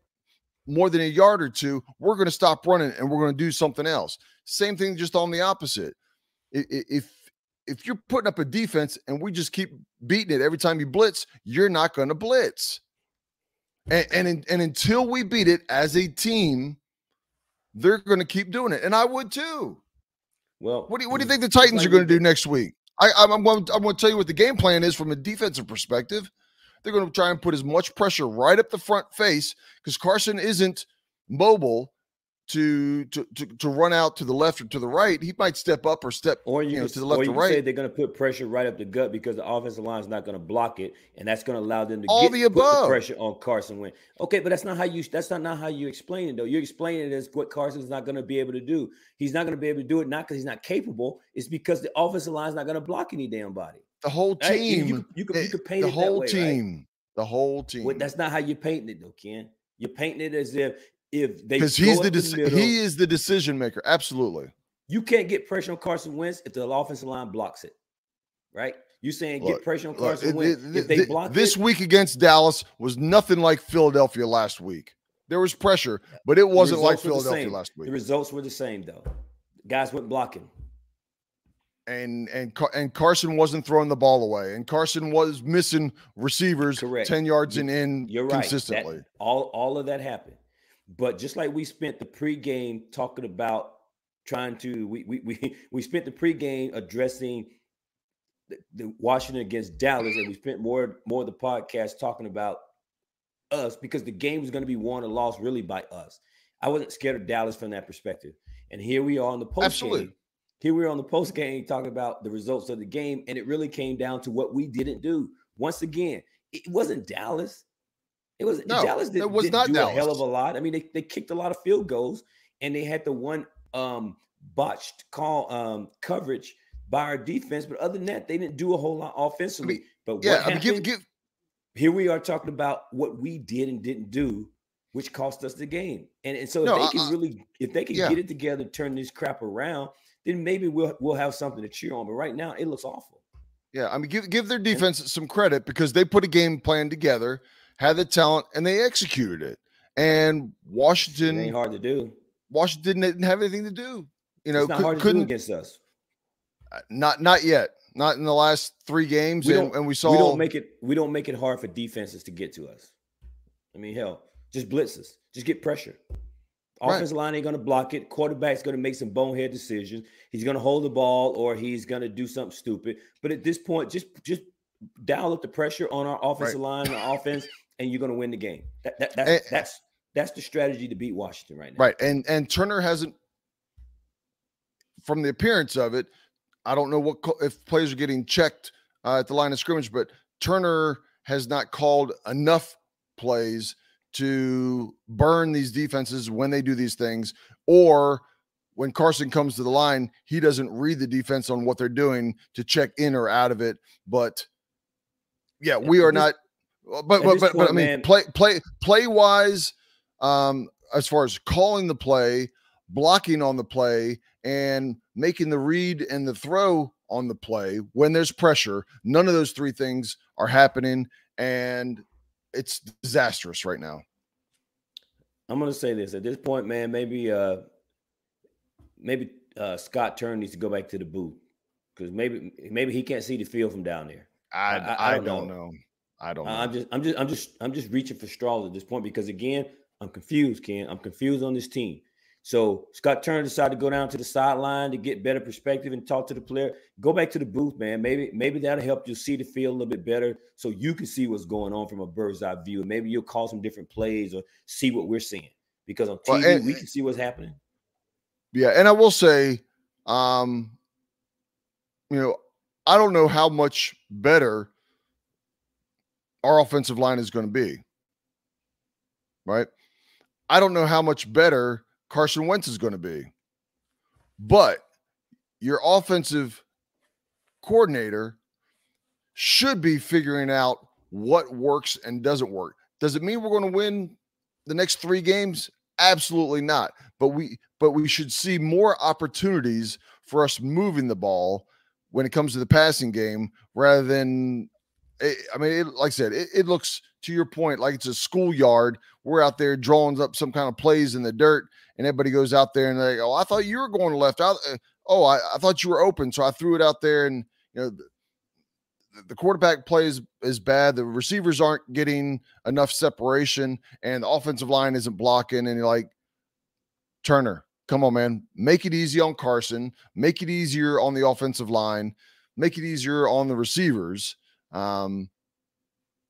more than a yard or two, we're going to stop running and we're going to do something else. Same thing, just on the opposite. If if you're putting up a defense and we just keep beating it every time you blitz, you're not going to blitz. And and, and until we beat it as a team, they're going to keep doing it, and I would too. Well, What do you, what do you mm, think the Titans are going to do next week? I, I'm, I'm, I'm going to tell you what the game plan is from a defensive perspective. They're going to try and put as much pressure right up the front face because Carson isn't mobile to, to to to run out to the left or to the right. He might step up or step Or you, you know, to the left or or you can say right. they're going to put pressure right up the gut because the offensive line is not going to block it, and that's going to allow them to All get the put the above. pressure on Carson Wentz. Okay, but that's not how you. That's not, not how you explain it though. You're explaining it as what Carson's not going to be able to do. He's not going to be able to do it not because he's not capable. It's because the offensive line is not going to block any damn body. The whole Right? You- team, You, you, could, you eh, could paint the it that whole way, right? team, the whole team. Well, that's not how you're painting it, though, Ken. You're painting it as if if they Because he's the, deci- middle, he is the decision maker. Absolutely. you can't get pressure on Carson Wentz if the offensive line blocks it, right? You saying Look, get pressure on Carson it- Wentz it- if they th- block this it? week against Dallas was nothing like Philadelphia last week. There was pressure, but it wasn't like Philadelphia last week. The results were the same though. Guys went blocking. And and and Carson wasn't throwing the ball away, and Carson was missing receivers Correct. ten yards and in You're right. consistently. That- all all of that happened. But just like we spent the pregame talking about trying to we we we, *laughs* we spent the pregame addressing the, the Washington against Dallas, and we spent more more of the podcast talking about us because the game was going to be won or lost really by us. I wasn't scared of Dallas from that perspective. And here we are on the post Absolutely. game. Here we are on the post game talking about the results of the game, and it really came down to what we didn't do. Once again, it wasn't Dallas. It was No, Dallas it didn't, was not do a hell of a lot. I mean, they, they kicked a lot of field goals, and they had the one um, botched call um, coverage by our defense. But other than that, they didn't do a whole lot offensively. but Yeah, what I mean, give give here we are talking about what we did and didn't do, which cost us the game. And, and so if No, they I- can I- really, if they can yeah. get it together, turn this crap around, then maybe we'll we'll have something to cheer on. But right now, it looks awful. Yeah, I mean, give give their defense some credit because they put a game plan together, had the talent, and they executed it. And It Washington, ain't hard to do. Washington didn't have anything to do. You know, it's not cou- hard to couldn't against us. Uh, not not yet, not in the last three games, We and, and we saw. we don't make it. We don't make it hard for defenses to get to us. I mean, hell, just blitz us. Just get pressure. Right. Offensive line ain't going to block it. Quarterback's going to make some bonehead decisions. He's going to hold the ball or he's going to do something stupid. But at this point, just just dial up the pressure on our offensive line, our offense, and you're going to win the game. That, that, that's And- that's that's the strategy to beat Washington right now. Right, and and Turner hasn't, from the appearance of it, I don't know what if players are getting checked uh, at the line of scrimmage, but Turner has not called enough plays to burn these defenses when they do these things, or when Carson comes to the line, he doesn't read the defense on what they're doing to check in or out of it. But yeah, we are not. But but but, but I mean, man- play play play wise, um, as far as calling the play, blocking on the play, and making the read and the throw on the play when there's pressure. None of those three things are happening, and it's disastrous right now. I'm gonna say this at this point, man. Maybe uh maybe uh Scott Turner needs to go back to the booth because maybe maybe he can't see the field from down there. I I- I, I don't, don't know. I don't know. I'm just I'm just I'm just I'm just reaching for straws at this point because again, I'm confused, Ken. I'm confused on this team. So Scott Turner decided to go down to the sideline to get better perspective and talk to the player. Go back to the booth, man. Maybe maybe that'll help you see the field a little bit better, so you can see what's going on from a bird's eye view. Maybe you'll call some different plays or see what we're seeing because on Well, TV and- we can see what's happening. Yeah, and I will say, um, you know, I don't know how much better our offensive line is going to be. Right? I don't know how much better Carson Wentz is going to be. But your offensive coordinator should be figuring out what works and doesn't work. Does it mean we're going to win the next 3 games? Absolutely not. But we but we should see more opportunities for us moving the ball when it comes to the passing game rather than eh, I mean, it, like I said, it, it looks to your point like it's a schoolyard. We're out there drawing up some kind of plays in the dirt, and everybody goes out there and they go, "Oh, I thought you were going left. I, uh, oh, I, I thought you were open, so I threw it out there." And you know, the, the quarterback play is, is bad. The receivers aren't getting enough separation, and the offensive line isn't blocking. And you're like, Turner, come on, man, make it easy on Carson, make it easier on the offensive line, make it easier on the receivers. Um,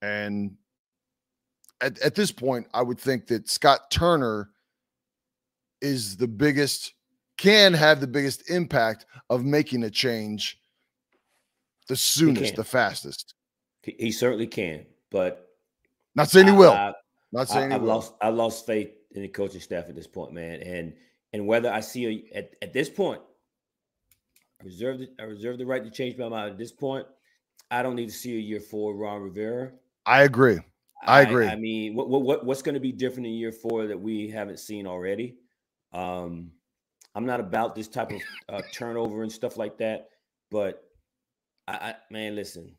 and at, at this point, I would think that Scott Turner is the biggest, can have the biggest impact of making a change the soonest, the fastest. He, he certainly can, but Not saying he will. I- Not saying he I, have will. lost I lost faith in the coaching staff at this point, man. And and whether I see a, at, at this point, I reserve the, I reserve the right to change my mind. At this point, I don't need to see a year four Ron Rivera. I agree. I agree. I, mean, what, what what what's going to be different in year four that we haven't seen already? Um, I'm not about this type of uh, *laughs* turnover and stuff like that, but I, I man, listen,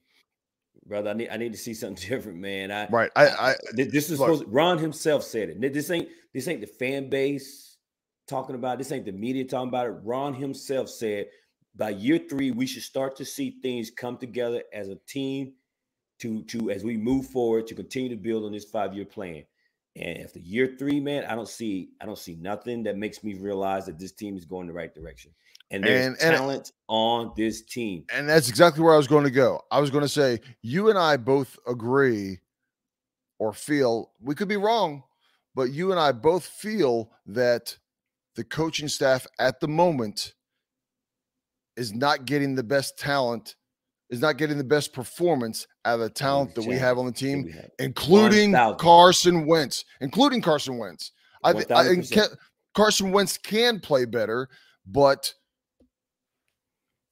brother. I need I need to see something *laughs* different, man. I right. I, I this is supposed. Ron himself said it. This ain't this ain't the fan base talking about. It. This ain't the media talking about it. Ron himself said by year three we should start to see things come together as a team to to as we move forward to continue to build on this five year plan. And after year three, man, I don't see I don't see nothing that makes me realize that this team is going the right direction. And there's and, and, talent on this team. And that's exactly where I was going to go. I was going to say, you and I both agree or feel we could be wrong, but you and I both feel that the coaching staff at the moment is not getting the best talent is not getting the best performance out of the talent that we have on the team, including Carson Wentz, including Carson Wentz. I, think Carson Wentz can play better, but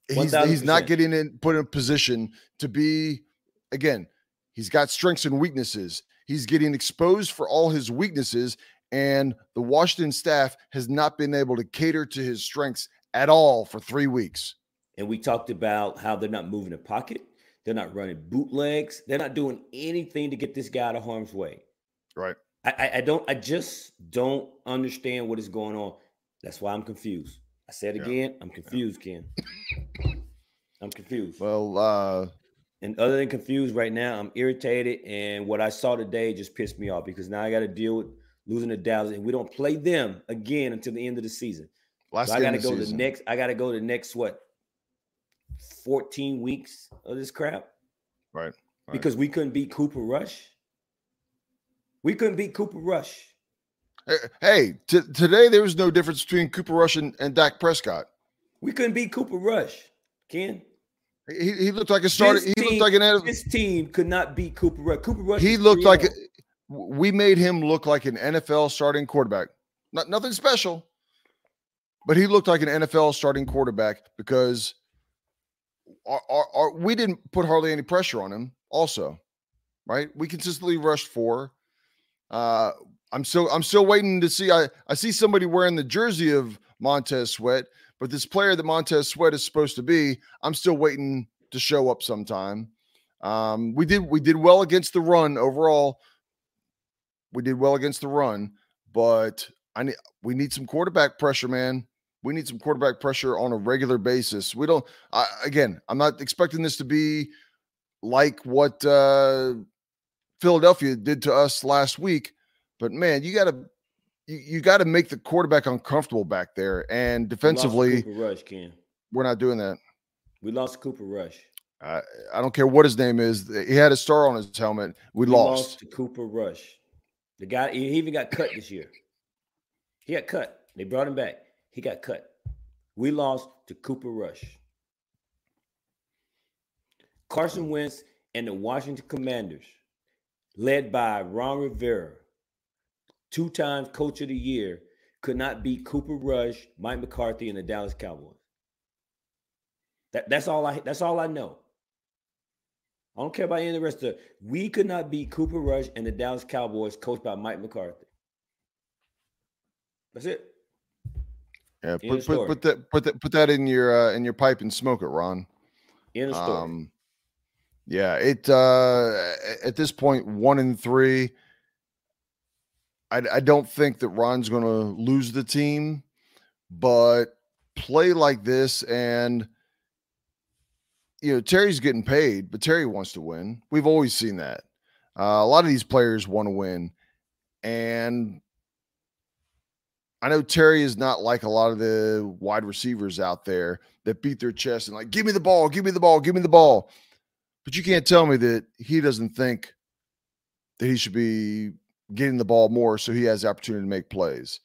he's, he's not getting in put in a position to be again. He's got strengths and weaknesses. He's getting exposed for all his weaknesses, and the Washington staff has not been able to cater to his strengths at all for three weeks. And we talked about how they're not moving the pocket, they're not running bootlegs, they're not doing anything to get this guy out of harm's way. Right. I, I don't. I just don't understand what is going on. That's why I'm confused. I said again, yeah. I'm confused, Ken. I'm confused. Well, uh and other than confused right now, I'm irritated. And what I saw today just pissed me off because now I got to deal with losing the Dallas, and we don't play them again until the end of the season. Last so I got to go to the next. I got to go to the next what 14 weeks of this crap. Right. right. Because we couldn't beat Cooper Rush. We couldn't beat Cooper Rush. Hey, t- today there was no difference between Cooper Rush and, and Dak Prescott. We couldn't beat Cooper Rush, Ken. He, he looked like a starter. He looked like an. This team could not beat Cooper Rush. Cooper Rush. He looked like. Oh. A, we made him look like an NFL starting quarterback. Not nothing special, but he looked like an NFL starting quarterback because our, our, our, we didn't put hardly any pressure on him. Also, right? We consistently rushed four. Uh, I'm still I'm still waiting to see. I I see somebody wearing the jersey of Montez Sweat, but this player that Montez Sweat is supposed to be, I'm still waiting to show up sometime. Um, we did we did well against the run overall. We did well against the run, but I need we need some quarterback pressure, man. We need some quarterback pressure on a regular basis. We don't. I, again, I'm not expecting this to be like what uh, Philadelphia did to us last week, but man, you got to you, you got to make the quarterback uncomfortable back there. And defensively, we Rush, Ken. We're not doing that. We lost Cooper Rush. I, I don't care what his name is. He had a star on his helmet. We, we lost. lost to Cooper Rush. The guy he even got cut this year. He got cut. They brought him back. He got cut. We lost to Cooper Rush. Carson Wentz and the Washington Commanders, led by Ron Rivera, two times coach of the year, could not beat Cooper Rush, Mike McCarthy, and the Dallas Cowboys. That, that's all I that's all I know. I don't care about any of the rest of it. We could not beat Cooper Rush and the Dallas Cowboys coached by Mike McCarthy. That's it. Yeah, put, put, put that put that put that in your uh, in your pipe and smoke it, Ron. In a story. Um, yeah, it uh, at this point one in three. I, I don't think that Ron's going to lose the team, but play like this and you know Terry's getting paid, but Terry wants to win. We've always seen that. Uh, a lot of these players want to win, and I know Terry is not like a lot of the wide receivers out there that beat their chest and like, give me the ball, give me the ball, give me the ball. But you can't tell me that he doesn't think that he should be getting the ball more so he has the opportunity to make plays.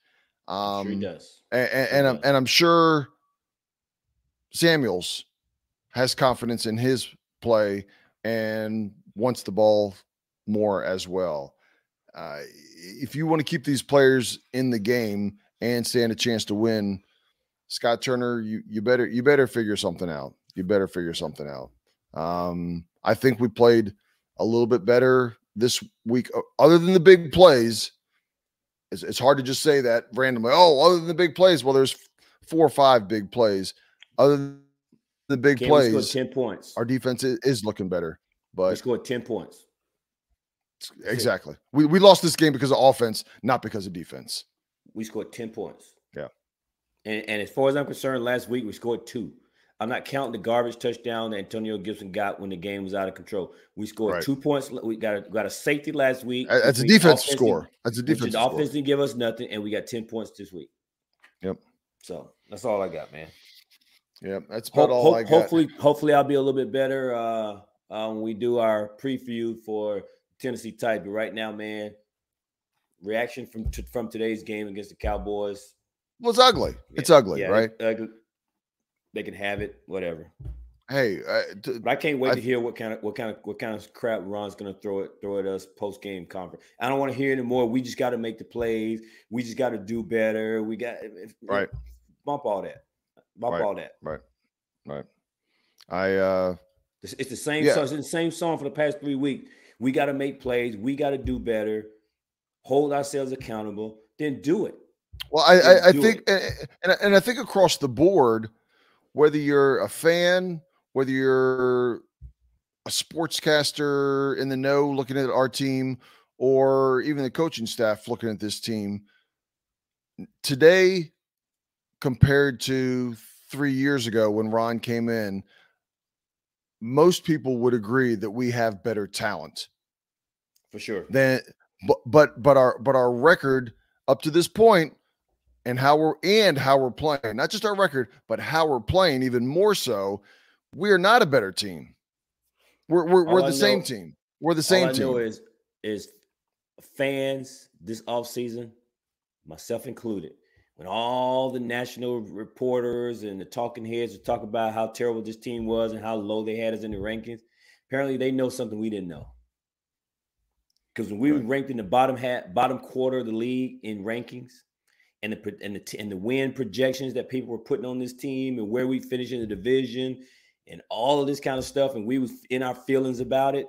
Um, sure he does. And, and, and, I'm, and I'm sure Samuels has confidence in his play and wants the ball more as well. Uh, if you want to keep these players in the game and stand a chance to win, Scott Turner, you you better you better figure something out. You better figure something out. Um, I think we played a little bit better this week, other than the big plays. It's, it's hard to just say that randomly. Oh, other than the big plays, well, there's four or five big plays. Other than the big plays, ten points. Our defense is, is looking better, But we scored 10 points. Exactly. We we lost this game because of offense, not because of defense. We scored 10 points. Yeah. And, and as far as I'm concerned, last week we scored two. I'm not counting the garbage touchdown that Antonio Gibson got when the game was out of control. We scored right. two points. We got a, got a safety last week. That's a defense score. That's a defense. The offense didn't give us nothing, and we got 10 points this week. Yep. So that's all I got, man. Yep, that's about all I got. Hopefully, hopefully I'll be a little bit better uh, uh, when we do our preview for Tennessee Titans. But right now, man, reaction from t- from today's game against the Cowboys. Well, it's ugly. Yeah, it's ugly, yeah, right? Ugly. They can have it, whatever. Hey, but I can't wait I, to hear what kind of what kind of what kind of crap Ron's going to throw it throw at us post game conference. I don't want to hear anymore. We just got to make the plays. We just got to do better. We got if, right. Bump all that. Bump right. all that. Right. Right. I uh it's, it's the same yeah. song. It's the same song for the past three weeks. We got to make plays. We got to do better. Hold ourselves accountable. Then do it. Well, I I, I think and, and I think across the board, whether you're a fan, whether you're a sportscaster in the know looking at our team, or even the coaching staff looking at this team, today compared to three years ago when Ron came in, most people would agree that we have better talent. For sure. Then but but but our but our record up to this point and how we're and how we're playing, not just our record, but how we're playing even more so, we are not a better team. We're we're, we're the know, same team. We're the same all I team. Know is is fans this offseason, myself included, when all the national reporters and the talking heads would talk about how terrible this team was and how low they had us in the rankings, apparently they know something we didn't know. Because when we right. were ranked in the bottom half, bottom quarter of the league in rankings, and the and the and the win projections that people were putting on this team, and where we finished in the division, and all of this kind of stuff, and we was in our feelings about it.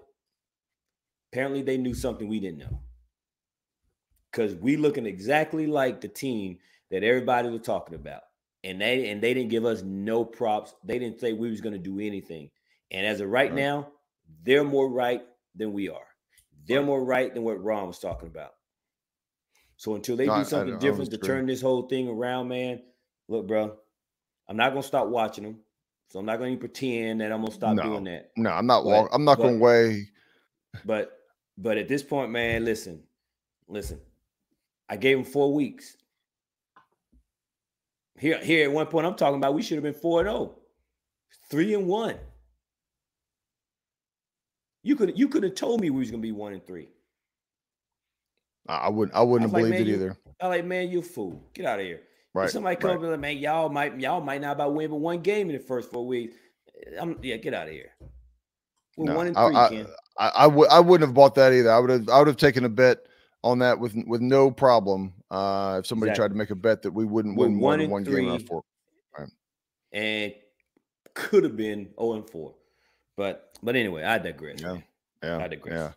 Apparently, they knew something we didn't know. Because we looking exactly like the team that everybody was talking about. And they and they didn't give us no props. They didn't say we was going to do anything. And as of right, right, now, they're more right than we are. They're more right than what Ron was talking about. So until they no, do something I, I, different to turn this whole thing around, man, look, bro, I'm not gonna stop watching them. So I'm not gonna pretend that I'm gonna stop no, doing that. No, I'm not. But, I'm not but, gonna weigh. But but at this point, man, listen, listen. I gave him four weeks. Here, here at one point, I'm talking about we should have been 4 0, 3 and 1. You could you could have told me we was gonna be one and three. I wouldn't I wouldn't I have believed like, it either. I like, man, you fool. Get out of here. Right. If somebody come right. up and like, man, y'all might y'all might not about win but one game in the first four weeks. I'm yeah, get out of here. We're no, one and three, I, Ken. I, I, would I wouldn't have bought that either. I would have I would have taken a bet on that with with no problem. Uh, if somebody exactly. tried to make a bet that we wouldn't We're win one, one game in four, right. and could have been zero oh and four, but but anyway, I digress. Yeah, man. yeah, I digress.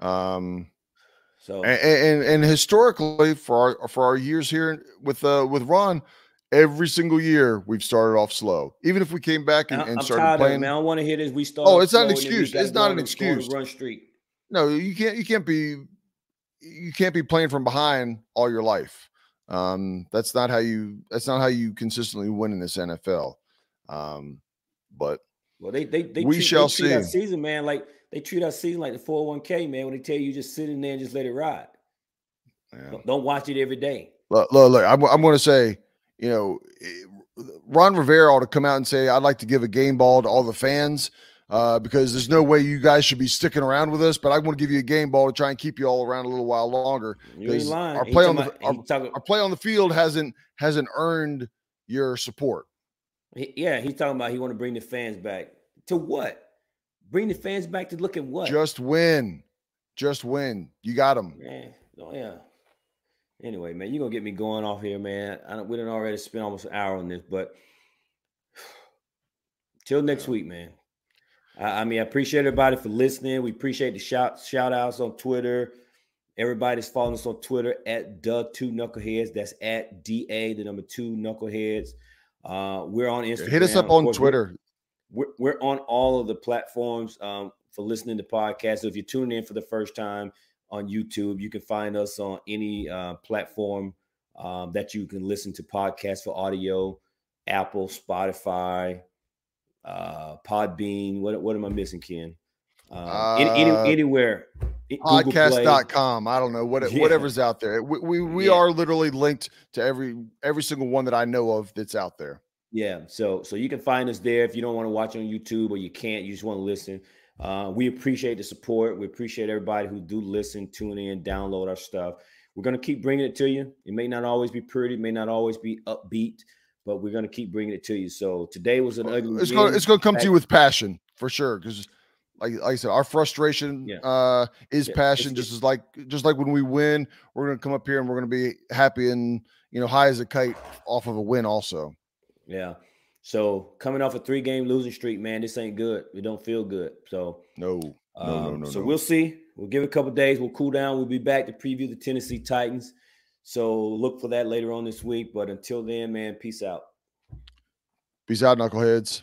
Yeah. Um. So and, and, and historically for our for our years here with uh with Ron, every single year we've started off slow. Even if we came back and, and started playing, I don't want to hear this. We start. Oh, it's not an excuse. It's not an excuse. Run street. No, you can't. You can't be you can't be playing from behind all your life. Um, that's not how you that's not how you consistently win in this NFL. Um, but well, they they, they we treat, shall they see. Our season, man, like they treat our season like the 401k, man. When they tell you just sit in there and just let it ride. Don't, don't, watch it every day. Look, look, look I'm, I'm going to say, you know, eh, Ron Rivera ought to come out and say, I'd like to give a game ball to all the fans uh, because there's no way you guys should be sticking around with us. But I want to give you a game ball to try and keep you all around a little while longer. You ain't lying. Our play on the about, our, our, play on the field hasn't hasn't earned your support. He, yeah, he's talking about he want to bring the fans back to what? Bring the fans back to look at what? Just win, just win. You got them. Man, oh yeah. Anyway, man, you're gonna get me going off here, man. I don't, we didn't already spend almost an hour on this, but *sighs* till next week, man. I, I mean, I appreciate everybody for listening. We appreciate the shout shout outs on Twitter. Everybody's following us on Twitter at the two knuckleheads. That's at DA, the number two knuckleheads. Uh, we're on Instagram. Hit us up on Twitter. We're, we're, on all of the platforms. Um, for listening to podcasts. So if you're tuning in for the first time on YouTube, you can find us on any uh, platform um, that you can listen to podcasts for audio, Apple, Spotify, uh, Podbean. What what am I missing, Ken? Uh, any, any, uh, anywhere. Podcast.com. I don't know what yeah. whatever's out there. We we, we yeah. are literally linked to every every single one that I know of that's out there. Yeah, so so you can find us there if you don't want to watch on YouTube or you can't, you just want to listen. Uh, we appreciate the support. We appreciate everybody who do listen, tune in, download our stuff. We're gonna keep bringing it to you. It may not always be pretty, it may not always be upbeat, but we're gonna keep bringing it to you. So today was an ugly. It's gonna it's gonna come to you with passion for sure because like, like I said, our frustration yeah. uh, is yeah. passion. It's, just as like just like when we win, we're gonna come up here and we're gonna be happy and you know high as a kite off of a win. Also, yeah. So coming off a three game losing streak, man, this ain't good. It don't feel good. So no, um, no, no, no. So no. we'll see. We'll give it a couple days. We'll cool down. We'll be back to preview the Tennessee Titans. So look for that later on this week. But until then, man, peace out. Peace out, knuckleheads.